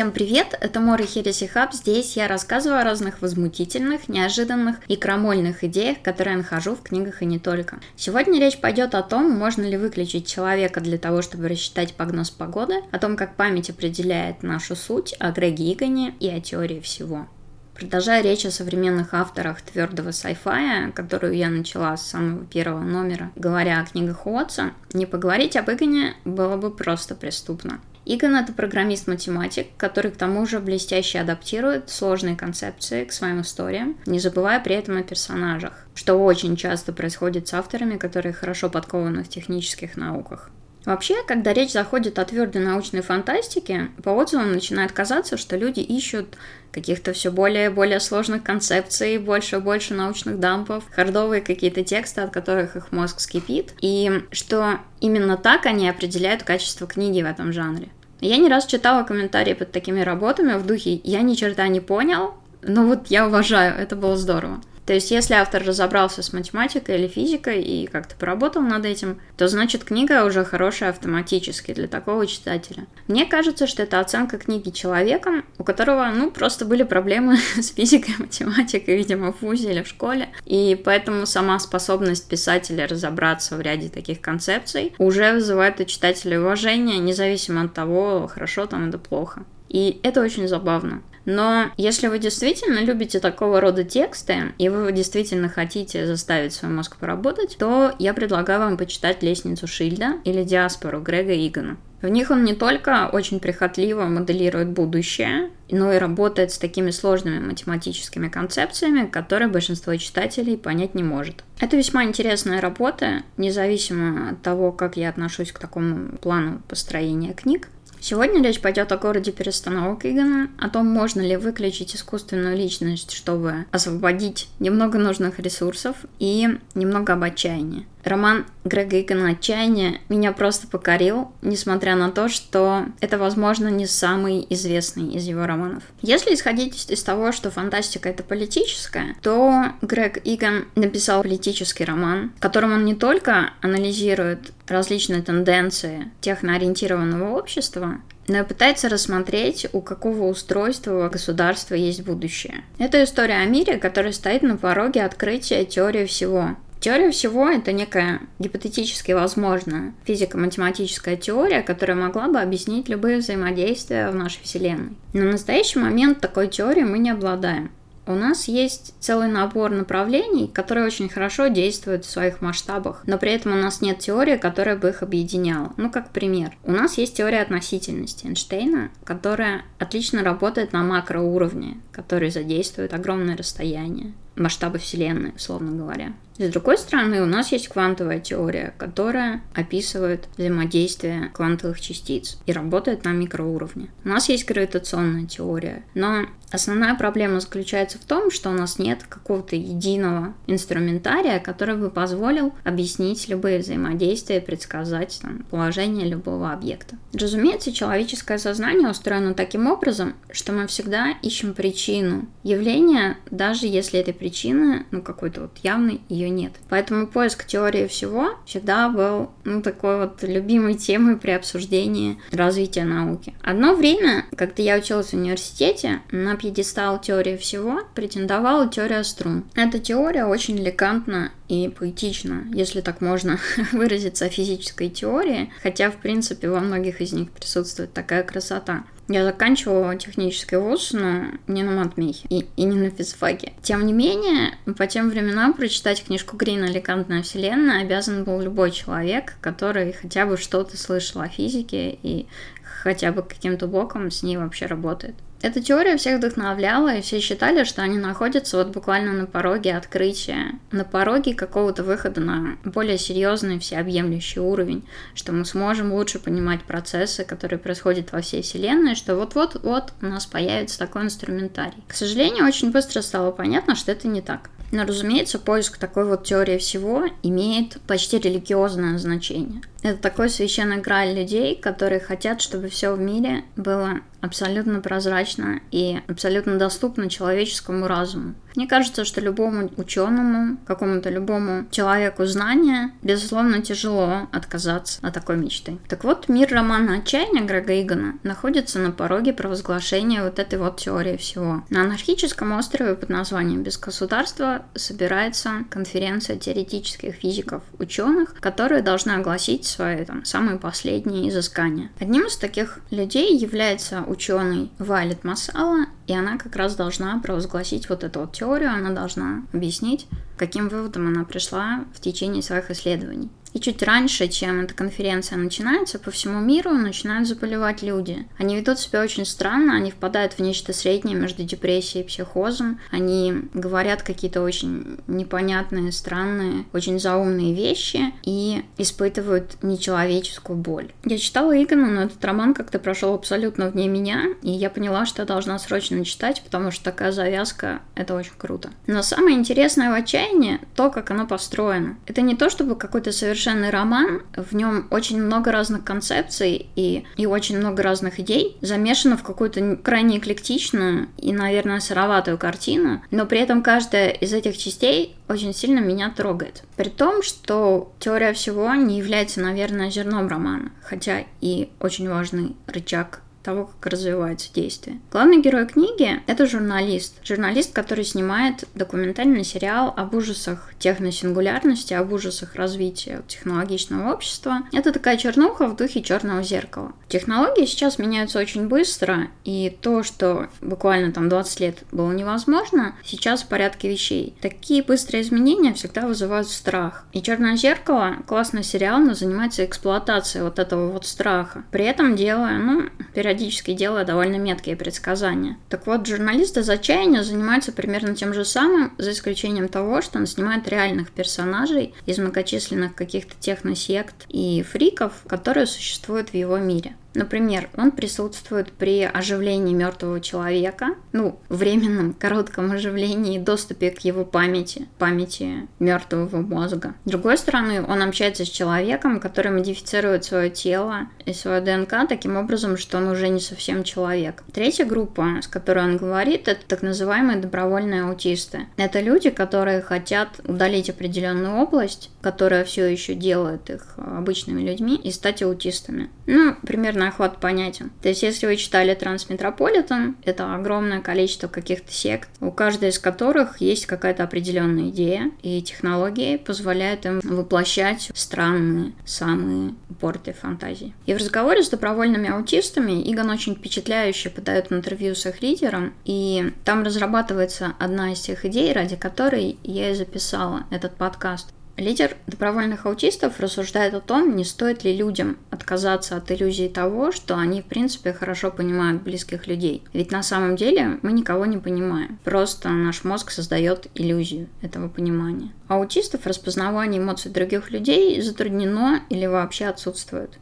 Всем привет, это Мора Хереси Хаб. Здесь я рассказываю о разных возмутительных, неожиданных и крамольных идеях, которые я нахожу в книгах и не только. Сегодня речь пойдет о том, можно ли выключить человека для того, чтобы рассчитать прогноз погоды, о том, как память определяет нашу суть, о Греге Игоне и о теории всего. Продолжая речь о современных авторах твердого sci-fi, которую я начала с самого первого номера, говоря о книгах Уотса, не поговорить об Игоне было бы просто преступно. Игон — это программист-математик, который к тому же блестяще адаптирует сложные концепции к своим историям, не забывая при этом о персонажах, что очень часто происходит с авторами, которые хорошо подкованы в технических науках. Вообще, когда речь заходит о твердой научной фантастике, по отзывам начинает казаться, что люди ищут каких-то все более и более сложных концепций, больше и больше научных дампов, хардовые какие-то тексты, от которых их мозг скипит, и что именно так они определяют качество книги в этом жанре. Я не раз читала комментарии под такими работами в духе «я ни черта не понял», но вот я уважаю, это было здорово. То есть, если автор разобрался с математикой или физикой и как-то поработал над этим, то значит книга уже хорошая автоматически для такого читателя. Мне кажется, что это оценка книги человеком, у которого, ну, просто были проблемы с физикой, математикой, видимо, в ВУЗе или в школе. И поэтому сама способность писателя разобраться в ряде таких концепций уже вызывает у читателя уважение, независимо от того, хорошо там это плохо. И это очень забавно. Но если вы действительно любите такого рода тексты, и вы действительно хотите заставить свой мозг поработать, то я предлагаю вам почитать «Лестницу Шильда» или «Диаспору» Грега Игана. В них он не только очень прихотливо моделирует будущее, но и работает с такими сложными математическими концепциями, которые большинство читателей понять не может. Это весьма интересная работа, независимо от того, как я отношусь к такому плану построения книг. Сегодня речь пойдет о городе перестановок Игана, о том, можно ли выключить искусственную личность, чтобы освободить немного нужных ресурсов и немного об отчаянии. Роман Грега Игана «Отчаяние» меня просто покорил, несмотря на то, что это, возможно, не самый известный из его романов. Если исходить из того, что фантастика — это политическая, то Грег Иган написал политический роман, в котором он не только анализирует различные тенденции техноориентированного общества, но и пытается рассмотреть, у какого устройства государства есть будущее. Это история о мире, который стоит на пороге открытия теории всего, Теория всего — это некая гипотетически возможная физико-математическая теория, которая могла бы объяснить любые взаимодействия в нашей Вселенной. Но в настоящий момент такой теории мы не обладаем. У нас есть целый набор направлений, которые очень хорошо действуют в своих масштабах, но при этом у нас нет теории, которая бы их объединяла. Ну, как пример. У нас есть теория относительности Эйнштейна, которая отлично работает на макроуровне, который задействует огромное расстояние масштабы Вселенной, условно говоря. С другой стороны, у нас есть квантовая теория, которая описывает взаимодействие квантовых частиц и работает на микроуровне. У нас есть гравитационная теория, но основная проблема заключается в том, что у нас нет какого-то единого инструментария, который бы позволил объяснить любые взаимодействия и предсказать там, положение любого объекта. Разумеется, человеческое сознание устроено таким образом, что мы всегда ищем причину явления, даже если этой причины, ну какой-то вот явной, ее нет. Поэтому поиск теории всего всегда был, ну, такой вот любимой темой при обсуждении развития науки. Одно время, когда я училась в университете, на пьедестал теории всего претендовала теория струн. Эта теория очень элегантна и поэтична, если так можно выразиться о физической теории, хотя, в принципе, во многих из них присутствует такая красота. Я заканчивала технический вуз, но не на матмехе и, и не на физфаке. Тем не менее, по тем временам прочитать книжку Грина «Элегантная вселенная» обязан был любой человек, который хотя бы что-то слышал о физике и хотя бы каким-то боком с ней вообще работает. Эта теория всех вдохновляла, и все считали, что они находятся вот буквально на пороге открытия, на пороге какого-то выхода на более серьезный всеобъемлющий уровень, что мы сможем лучше понимать процессы, которые происходят во всей Вселенной, что вот-вот-вот у нас появится такой инструментарий. К сожалению, очень быстро стало понятно, что это не так. Но, разумеется, поиск такой вот теории всего имеет почти религиозное значение. Это такой священный граль людей, которые хотят, чтобы все в мире было абсолютно прозрачно и абсолютно доступно человеческому разуму. Мне кажется, что любому ученому, какому-то любому человеку знания, безусловно, тяжело отказаться от такой мечты. Так вот, мир романа «Отчаяние» Грега Игона находится на пороге провозглашения вот этой вот теории всего. На анархическом острове под названием «Без государства» собирается конференция теоретических физиков, ученых, которые должны огласить свои там, самые последние изыскания. Одним из таких людей является ученый Вайлет Масала, и она как раз должна провозгласить вот эту вот теорию, она должна объяснить, каким выводом она пришла в течение своих исследований. И чуть раньше, чем эта конференция начинается, по всему миру начинают заболевать люди. Они ведут себя очень странно, они впадают в нечто среднее между депрессией и психозом. Они говорят какие-то очень непонятные, странные, очень заумные вещи и испытывают нечеловеческую боль. Я читала Игона, но этот роман как-то прошел абсолютно вне меня, и я поняла, что я должна срочно читать, потому что такая завязка — это очень круто. Но самое интересное в отчаянии — то, как оно построено. Это не то, чтобы какой-то совершенный роман, в нем очень много разных концепций и, и очень много разных идей, замешано в какую-то крайне эклектичную и, наверное, сыроватую картину, но при этом каждая из этих частей очень сильно меня трогает. При том, что теория всего не является, наверное, зерном романа, хотя и очень важный рычаг того, как развивается действие. Главный герой книги — это журналист. Журналист, который снимает документальный сериал об ужасах техносингулярности, об ужасах развития технологичного общества. Это такая чернуха в духе черного зеркала. Технологии сейчас меняются очень быстро, и то, что буквально там 20 лет было невозможно, сейчас в порядке вещей. Такие быстрые изменения всегда вызывают страх. И «Черное зеркало» — классный сериал, но занимается эксплуатацией вот этого вот страха. При этом делая, ну, периодически делая довольно меткие предсказания. Так вот, журналист из отчаяния занимается примерно тем же самым, за исключением того, что он снимает реальных персонажей из многочисленных каких-то техносект и фриков, которые существуют в его мире. Например, он присутствует при оживлении мертвого человека, ну, временном коротком оживлении и доступе к его памяти, памяти мертвого мозга. С другой стороны, он общается с человеком, который модифицирует свое тело и свою ДНК таким образом, что он уже не совсем человек. Третья группа, с которой он говорит, это так называемые добровольные аутисты. Это люди, которые хотят удалить определенную область, которая все еще делает их обычными людьми, и стать аутистами. Ну, примерно примерно охват понятен. То есть, если вы читали Трансметрополитен, это огромное количество каких-то сект, у каждой из которых есть какая-то определенная идея, и технологии позволяют им воплощать странные, самые упоротые фантазии. И в разговоре с добровольными аутистами Игон очень впечатляюще подает интервью с их лидером, и там разрабатывается одна из тех идей, ради которой я и записала этот подкаст. Лидер добровольных аутистов рассуждает о том, не стоит ли людям отказаться от иллюзии того, что они в принципе хорошо понимают близких людей. Ведь на самом деле мы никого не понимаем. Просто наш мозг создает иллюзию этого понимания. Аутистов распознавание эмоций других людей затруднено или вообще отсутствует.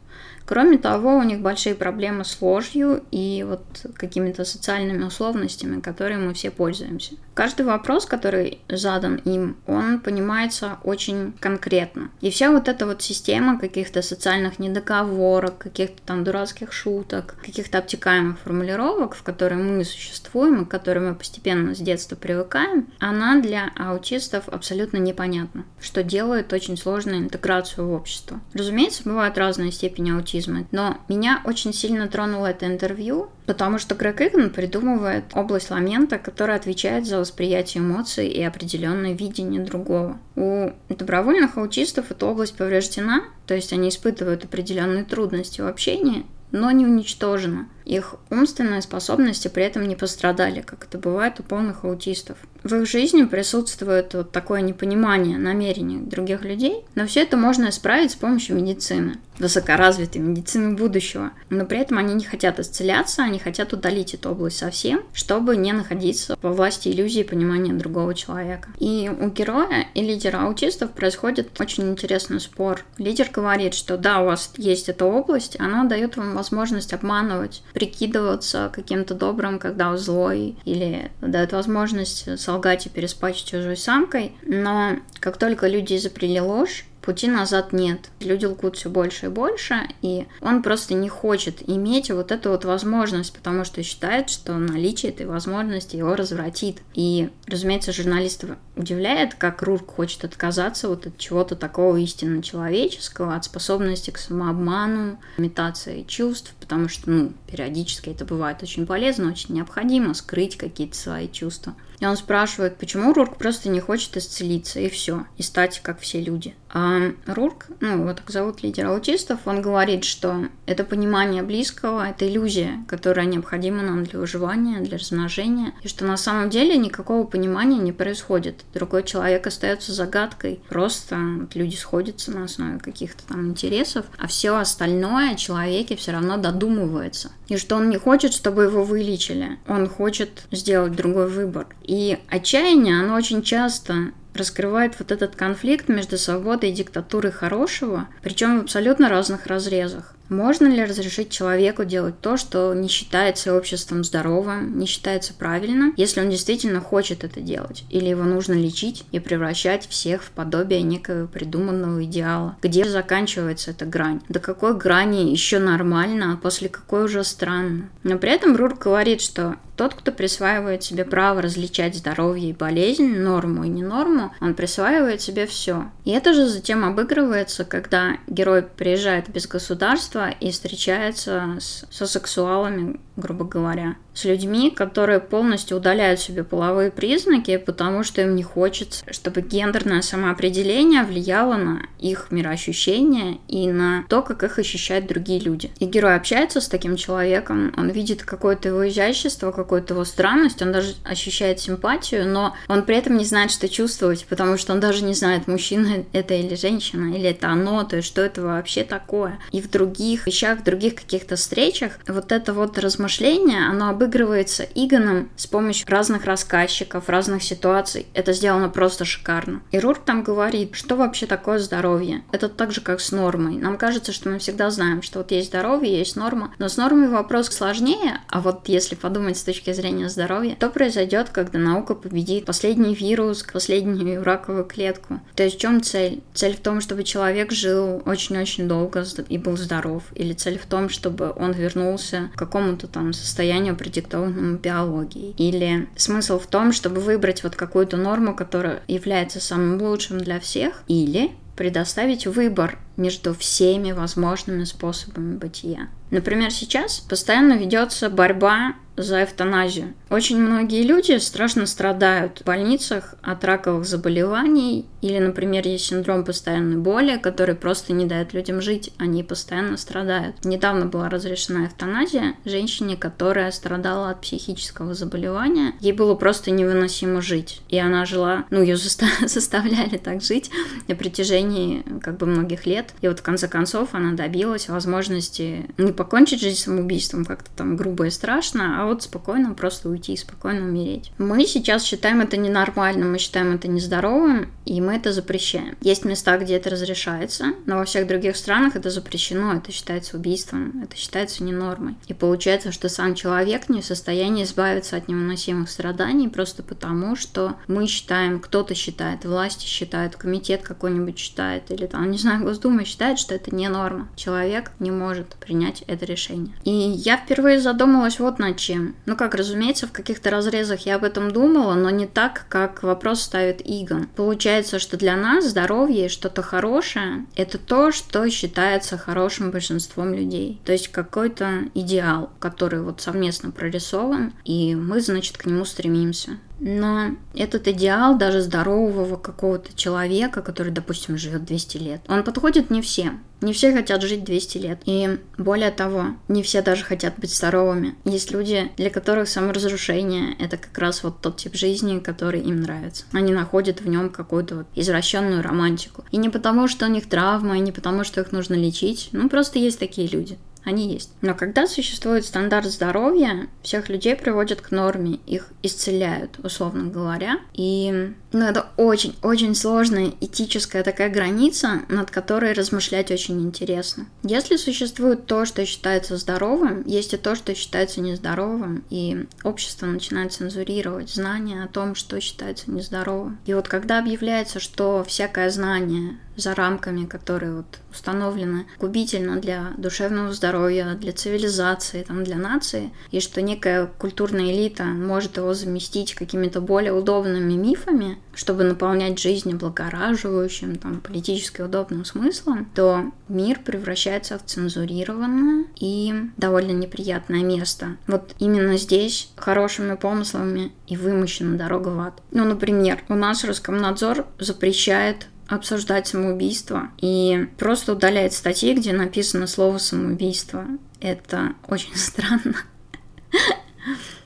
Кроме того, у них большие проблемы с ложью и вот какими-то социальными условностями, которые мы все пользуемся. Каждый вопрос, который задан им, он понимается очень конкретно. И вся вот эта вот система каких-то социальных недоговорок, каких-то там дурацких шуток, каких-то обтекаемых формулировок, в которые мы существуем и к которым мы постепенно с детства привыкаем, она для аутистов абсолютно непонятна, что делает очень сложную интеграцию в общество. Разумеется, бывают разные степени аутизма, аутизма. Но меня очень сильно тронуло это интервью, потому что Грег Игн придумывает область ламента, которая отвечает за восприятие эмоций и определенное видение другого. У добровольных аутистов эта область повреждена, то есть они испытывают определенные трудности в общении, но не уничтожена. Их умственные способности при этом не пострадали, как это бывает у полных аутистов. В их жизни присутствует вот такое непонимание намерений других людей, но все это можно исправить с помощью медицины, высокоразвитой медицины будущего. Но при этом они не хотят исцеляться, они хотят удалить эту область совсем, чтобы не находиться во власти иллюзии понимания другого человека. И у героя и лидера аутистов происходит очень интересный спор. Лидер говорит, что да, у вас есть эта область, она дает вам возможность обманывать, прикидываться каким-то добрым, когда злой, или дает возможность солгать и переспать с чужой самкой. Но как только люди изобрели ложь, пути назад нет. Люди лгут все больше и больше, и он просто не хочет иметь вот эту вот возможность, потому что считает, что наличие этой возможности его развратит. И, разумеется, журналистов удивляет, как Рурк хочет отказаться вот от чего-то такого истинно человеческого, от способности к самообману, имитации чувств, потому что, ну, периодически это бывает очень полезно, очень необходимо скрыть какие-то свои чувства. И он спрашивает, почему Рурк просто не хочет исцелиться, и все, и стать как все люди. А Рурк, ну, его так зовут лидер аутистов, он говорит, что это понимание близкого, это иллюзия, которая необходима нам для выживания, для размножения, и что на самом деле никакого понимания не происходит. Другой человек остается загадкой, просто люди сходятся на основе каких-то там интересов, а все остальное человеке все равно додумывается. И что он не хочет, чтобы его вылечили, он хочет сделать другой выбор. И отчаяние, оно очень часто раскрывает вот этот конфликт между свободой и диктатурой хорошего, причем в абсолютно разных разрезах. Можно ли разрешить человеку делать то, что не считается обществом здоровым, не считается правильным, если он действительно хочет это делать? Или его нужно лечить и превращать всех в подобие некого придуманного идеала? Где заканчивается эта грань? До какой грани еще нормально, а после какой уже странно? Но при этом Рурк говорит, что тот, кто присваивает себе право различать здоровье и болезнь, норму и не норму, он присваивает себе все. И это же затем обыгрывается, когда герой приезжает без государства и встречается с, со сексуалами, грубо говоря с людьми, которые полностью удаляют себе половые признаки, потому что им не хочется, чтобы гендерное самоопределение влияло на их мироощущение и на то, как их ощущают другие люди. И герой общается с таким человеком, он видит какое-то его изящество, какую-то его странность, он даже ощущает симпатию, но он при этом не знает, что чувствовать, потому что он даже не знает, мужчина это или женщина, или это оно, то есть что это вообще такое. И в других вещах, в других каких-то встречах вот это вот размышление, оно обыгрывается Иганом с помощью разных рассказчиков, разных ситуаций. Это сделано просто шикарно. И Рурк там говорит, что вообще такое здоровье. Это так же, как с нормой. Нам кажется, что мы всегда знаем, что вот есть здоровье, есть норма, но с нормой вопрос сложнее, а вот если подумать с точки зрения здоровья, то произойдет, когда наука победит последний вирус, последнюю раковую клетку. То есть в чем цель? Цель в том, чтобы человек жил очень-очень долго и был здоров. Или цель в том, чтобы он вернулся к какому-то там состоянию определенному продиктованному биологией. Или смысл в том, чтобы выбрать вот какую-то норму, которая является самым лучшим для всех, или предоставить выбор между всеми возможными способами бытия. Например, сейчас постоянно ведется борьба за эвтаназию. Очень многие люди страшно страдают в больницах от раковых заболеваний или, например, есть синдром постоянной боли, который просто не дает людям жить, они постоянно страдают. Недавно была разрешена эвтаназия женщине, которая страдала от психического заболевания. Ей было просто невыносимо жить. И она жила, ну, ее заставляли так жить на протяжении как бы многих лет. И вот в конце концов она добилась возможности не покончить жизнь самоубийством, как-то там грубо и страшно, а вот спокойно просто уйти и спокойно умереть. Мы сейчас считаем это ненормальным, мы считаем это нездоровым, и мы это запрещаем. Есть места, где это разрешается, но во всех других странах это запрещено, это считается убийством, это считается не нормой. И получается, что сам человек не в состоянии избавиться от невыносимых страданий просто потому, что мы считаем, кто-то считает, власти считают, комитет какой-нибудь считает, или там, не знаю, Госдума считает, что это не норма. Человек не может принять это решение. И я впервые задумалась вот над чем будущем. Ну как, разумеется, в каких-то разрезах я об этом думала, но не так, как вопрос ставит Игон. Получается, что для нас здоровье и что-то хорошее – это то, что считается хорошим большинством людей. То есть какой-то идеал, который вот совместно прорисован, и мы, значит, к нему стремимся. Но этот идеал даже здорового какого-то человека, который, допустим, живет 200 лет, он подходит не всем. Не все хотят жить 200 лет. И более того, не все даже хотят быть здоровыми. Есть люди, для которых саморазрушение — это как раз вот тот тип жизни, который им нравится. Они находят в нем какую-то вот извращенную романтику. И не потому, что у них травма, и не потому, что их нужно лечить. Ну, просто есть такие люди. Они есть. Но когда существует стандарт здоровья, всех людей приводят к норме, их исцеляют, условно говоря. И ну, это очень-очень сложная этическая такая граница, над которой размышлять очень интересно. Если существует то, что считается здоровым, есть и то, что считается нездоровым, и общество начинает цензурировать знания о том, что считается нездоровым. И вот когда объявляется, что всякое знание за рамками, которые вот установлены губительно для душевного здоровья, для цивилизации, там, для нации, и что некая культурная элита может его заместить какими-то более удобными мифами, чтобы наполнять жизнь облагораживающим, там, политически удобным смыслом, то мир превращается в цензурированное и довольно неприятное место. Вот именно здесь хорошими помыслами и вымощена дорога в ад. Ну, например, у нас Роскомнадзор запрещает обсуждать самоубийство и просто удаляет статьи, где написано слово самоубийство. Это очень странно.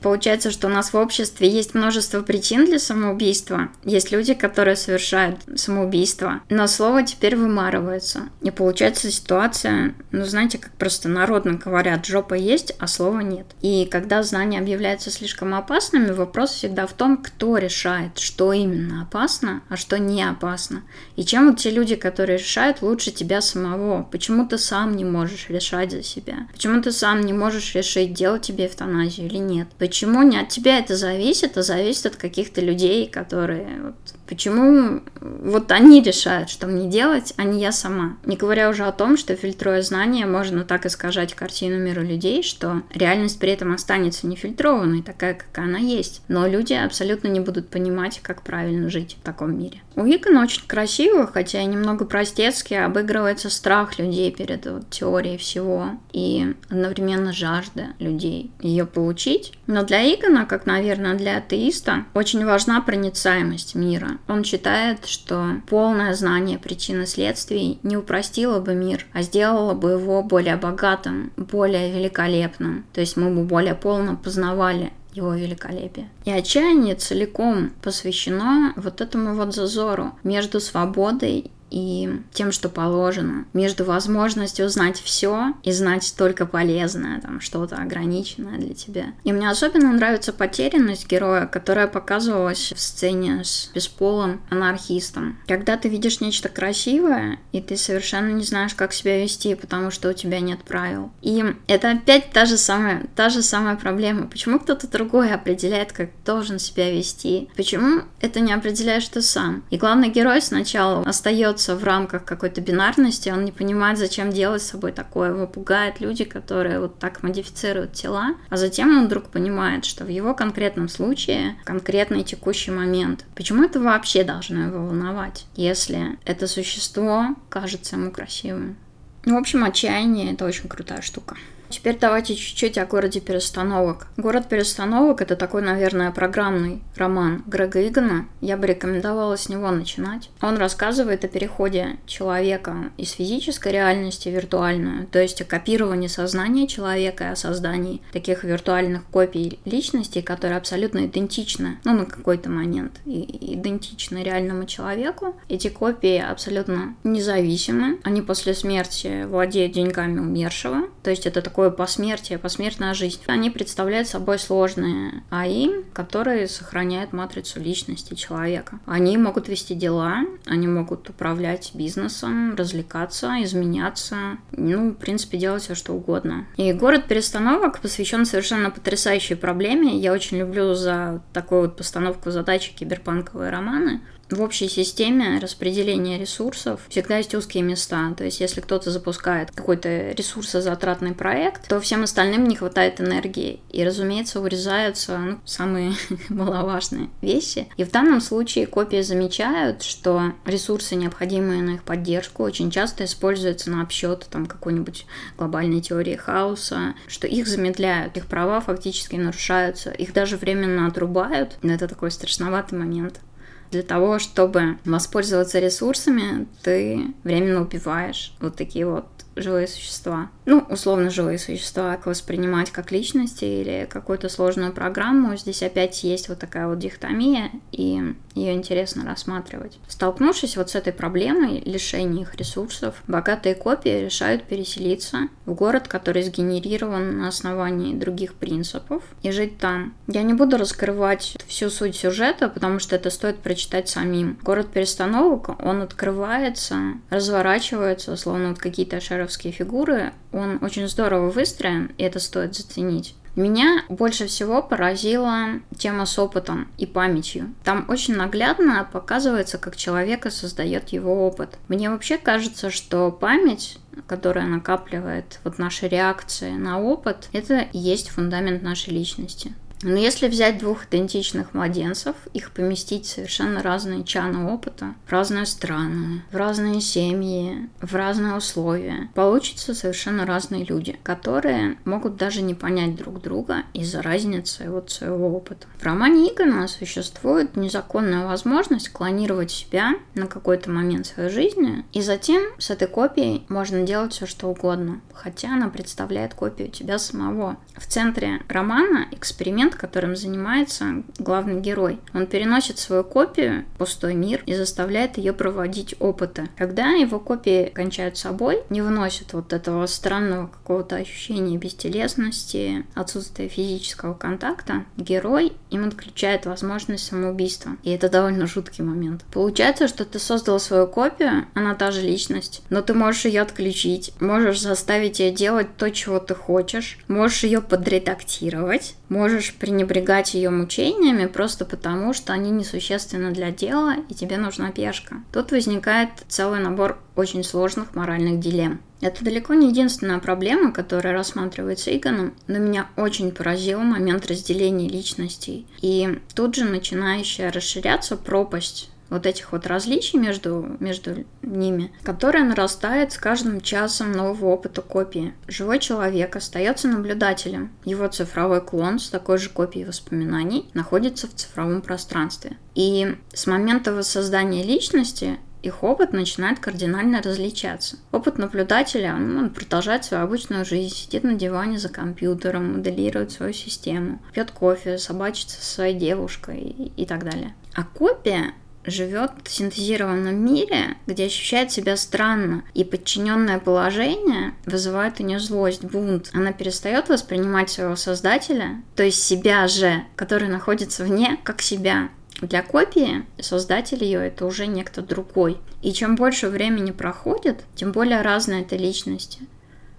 Получается, что у нас в обществе есть множество причин для самоубийства. Есть люди, которые совершают самоубийство, но слово теперь вымарывается. И получается ситуация, ну знаете, как просто народно говорят, жопа есть, а слова нет. И когда знания объявляются слишком опасными, вопрос всегда в том, кто решает, что именно опасно, а что не опасно. И чем вот те люди, которые решают, лучше тебя самого? Почему ты сам не можешь решать за себя? Почему ты сам не можешь решить, делать тебе эвтаназию или нет? Почему не от тебя это зависит, а зависит от каких-то людей, которые вот, Почему вот они решают, что мне делать, а не я сама? Не говоря уже о том, что фильтруя знания, можно так искажать картину мира людей, что реальность при этом останется нефильтрованной, такая, как она есть. Но люди абсолютно не будут понимать, как правильно жить в таком мире. У Икона очень красиво, хотя и немного простецки, обыгрывается страх людей перед вот, теорией всего и одновременно жажда людей ее получить. Но для Игона, как, наверное, для атеиста, очень важна проницаемость мира. Он считает, что полное знание причин и следствий не упростило бы мир, а сделало бы его более богатым, более великолепным. То есть мы бы более полно познавали его великолепие. И отчаяние целиком посвящено вот этому вот зазору между свободой и тем, что положено, между возможностью узнать все и знать только полезное, там что-то ограниченное для тебя. И мне особенно нравится потерянность героя, которая показывалась в сцене с бесполым анархистом. Когда ты видишь нечто красивое, и ты совершенно не знаешь, как себя вести, потому что у тебя нет правил. И это опять та же самая, та же самая проблема. Почему кто-то другой определяет, как должен себя вести? Почему это не определяешь ты сам? И главный герой сначала остается остается в рамках какой-то бинарности, он не понимает, зачем делать с собой такое. Его пугают люди, которые вот так модифицируют тела, а затем он вдруг понимает, что в его конкретном случае конкретный текущий момент. Почему это вообще должно его волновать, если это существо кажется ему красивым? Ну, в общем, отчаяние — это очень крутая штука. Теперь давайте чуть-чуть о городе перестановок. Город перестановок это такой, наверное, программный роман Грега Игана. Я бы рекомендовала с него начинать. Он рассказывает о переходе человека из физической реальности в виртуальную, то есть о копировании сознания человека и о создании таких виртуальных копий личности, которые абсолютно идентичны, ну, на какой-то момент, и идентичны реальному человеку. Эти копии абсолютно независимы. Они после смерти владеют деньгами умершего, то есть это такое посмертие, посмертная жизнь. Они представляют собой сложные АИ, которые сохраняют матрицу личности человека. Они могут вести дела, они могут управлять бизнесом, развлекаться, изменяться, ну, в принципе, делать все, что угодно. И город перестановок посвящен совершенно потрясающей проблеме. Я очень люблю за такую вот постановку задачи киберпанковые романы, в общей системе распределения ресурсов всегда есть узкие места. То есть, если кто-то запускает какой-то ресурсозатратный проект, то всем остальным не хватает энергии. И, разумеется, урезаются ну, самые маловажные вещи. И в данном случае копии замечают, что ресурсы, необходимые на их поддержку, очень часто используются на обсчет там, какой-нибудь глобальной теории хаоса, что их замедляют, их права фактически нарушаются, их даже временно отрубают. Это такой страшноватый момент для того, чтобы воспользоваться ресурсами, ты временно убиваешь вот такие вот живые существа. Ну, условно живые существа воспринимать как личности или какую-то сложную программу. Здесь опять есть вот такая вот дихотомия, и ее интересно рассматривать. Столкнувшись вот с этой проблемой лишения их ресурсов, богатые копии решают переселиться в город, который сгенерирован на основании других принципов, и жить там. Я не буду раскрывать всю суть сюжета, потому что это стоит прочитать самим. Город перестановок, он открывается, разворачивается, словно вот какие-то шеровские фигуры, он очень здорово выстроен, и это стоит заценить. Меня больше всего поразила тема с опытом и памятью. Там очень наглядно показывается, как человека создает его опыт. Мне вообще кажется, что память которая накапливает вот наши реакции на опыт, это и есть фундамент нашей личности. Но если взять двух идентичных младенцев, их поместить в совершенно разные чаны опыта, в разные страны, в разные семьи, в разные условия, получатся совершенно разные люди, которые могут даже не понять друг друга из-за разницы вот своего опыта. В романе Игона существует незаконная возможность клонировать себя на какой-то момент своей жизни, и затем с этой копией можно делать все, что угодно, хотя она представляет копию тебя самого. В центре романа эксперимент которым занимается главный герой. Он переносит свою копию в пустой мир и заставляет ее проводить опыты. Когда его копии кончают собой, не выносят вот этого странного какого-то ощущения бестелесности, отсутствия физического контакта, герой им отключает возможность самоубийства. И это довольно жуткий момент. Получается, что ты создал свою копию, она та же личность, но ты можешь ее отключить, можешь заставить ее делать то, чего ты хочешь, можешь ее подредактировать, можешь пренебрегать ее мучениями просто потому, что они несущественны для дела, и тебе нужна пешка. Тут возникает целый набор очень сложных моральных дилемм. Это далеко не единственная проблема, которая рассматривается Игоном, но меня очень поразил момент разделения личностей. И тут же начинающая расширяться пропасть вот этих вот различий между, между ними, которая нарастает с каждым часом нового опыта копии. Живой человек остается наблюдателем. Его цифровой клон с такой же копией воспоминаний находится в цифровом пространстве. И с момента воссоздания личности их опыт начинает кардинально различаться. Опыт наблюдателя, ну, он продолжает свою обычную жизнь, сидит на диване за компьютером, моделирует свою систему, пьет кофе, собачится со своей девушкой и, и так далее. А копия живет в синтезированном мире, где ощущает себя странно, и подчиненное положение вызывает у нее злость, бунт. Она перестает воспринимать своего создателя, то есть себя же, который находится вне, как себя. Для копии создатель ее это уже некто другой. И чем больше времени проходит, тем более разные это личности.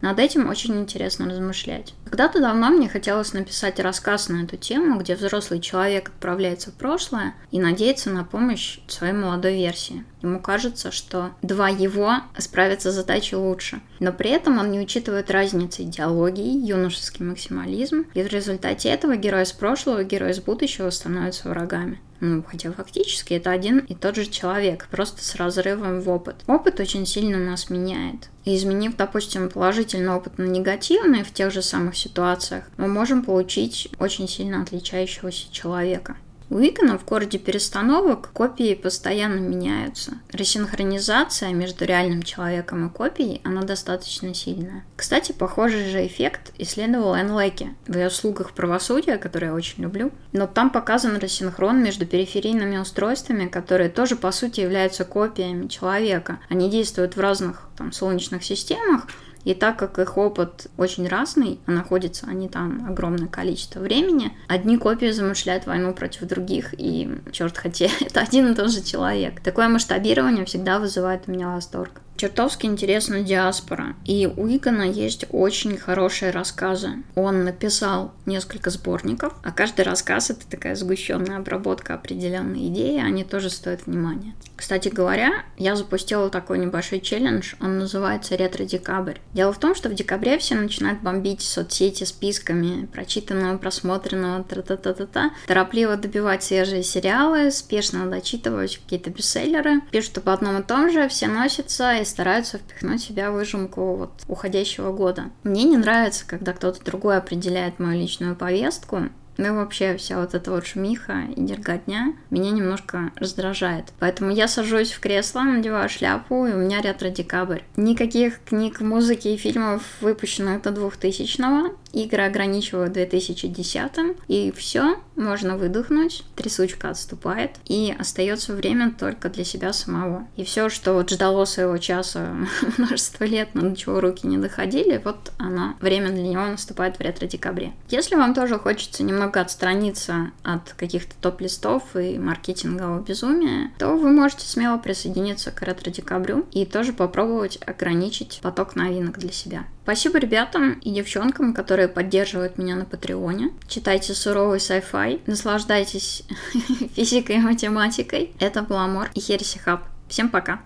Над этим очень интересно размышлять. Когда-то давно мне хотелось написать рассказ на эту тему, где взрослый человек отправляется в прошлое и надеется на помощь своей молодой версии. Ему кажется, что два его справятся с задачей лучше. Но при этом он не учитывает разницы идеологии, юношеский максимализм, и в результате этого герой из прошлого и герой из будущего становятся врагами. Ну, хотя фактически это один и тот же человек, просто с разрывом в опыт. Опыт очень сильно нас меняет. И изменив, допустим, положительный опыт на негативный в тех же самых ситуациях, мы можем получить очень сильно отличающегося человека. У Икона в городе перестановок копии постоянно меняются. Ресинхронизация между реальным человеком и копией, она достаточно сильная. Кстати, похожий же эффект исследовал Энн Леки в ее «Слугах правосудия», которые я очень люблю. Но там показан рассинхрон между периферийными устройствами, которые тоже, по сути, являются копиями человека. Они действуют в разных там, солнечных системах, и так как их опыт очень разный, а находятся они там огромное количество времени, одни копии замышляют войну против других, и, черт хотя, это один и тот же человек. Такое масштабирование всегда вызывает у меня восторг. Чертовски интересна диаспора. И у Игона есть очень хорошие рассказы. Он написал несколько сборников, а каждый рассказ это такая сгущенная обработка определенной идеи, они тоже стоят внимания. Кстати говоря, я запустила такой небольшой челлендж, он называется «Ретро-декабрь». Дело в том, что в декабре все начинают бомбить соцсети списками прочитанного, просмотренного, тра-та-та-та-та, торопливо добивать свежие сериалы, спешно дочитывать какие-то бестселлеры, пишут об одном и том же, все носятся и стараются впихнуть в себя выжимку вот уходящего года. Мне не нравится, когда кто-то другой определяет мою личную повестку, Ну и вообще вся вот эта вот шумиха и дерготня меня немножко раздражает. Поэтому я сажусь в кресло, надеваю шляпу, и у меня ретро-декабрь. Никаких книг, музыки и фильмов, выпущенных до 2000-го. Игры ограничивают 2010 и все, можно выдохнуть, трясучка отступает, и остается время только для себя самого. И все, что вот ждало своего часа множество лет, но до чего руки не доходили, вот она, время для него наступает в ретро-декабре. Если вам тоже хочется немного отстраниться от каких-то топ-листов и маркетингового безумия, то вы можете смело присоединиться к ретро-декабрю и тоже попробовать ограничить поток новинок для себя. Спасибо ребятам и девчонкам, которые поддерживают меня на Патреоне. Читайте суровый sci-fi, наслаждайтесь физикой и математикой. Это был Амор и Херси Хаб. Всем пока!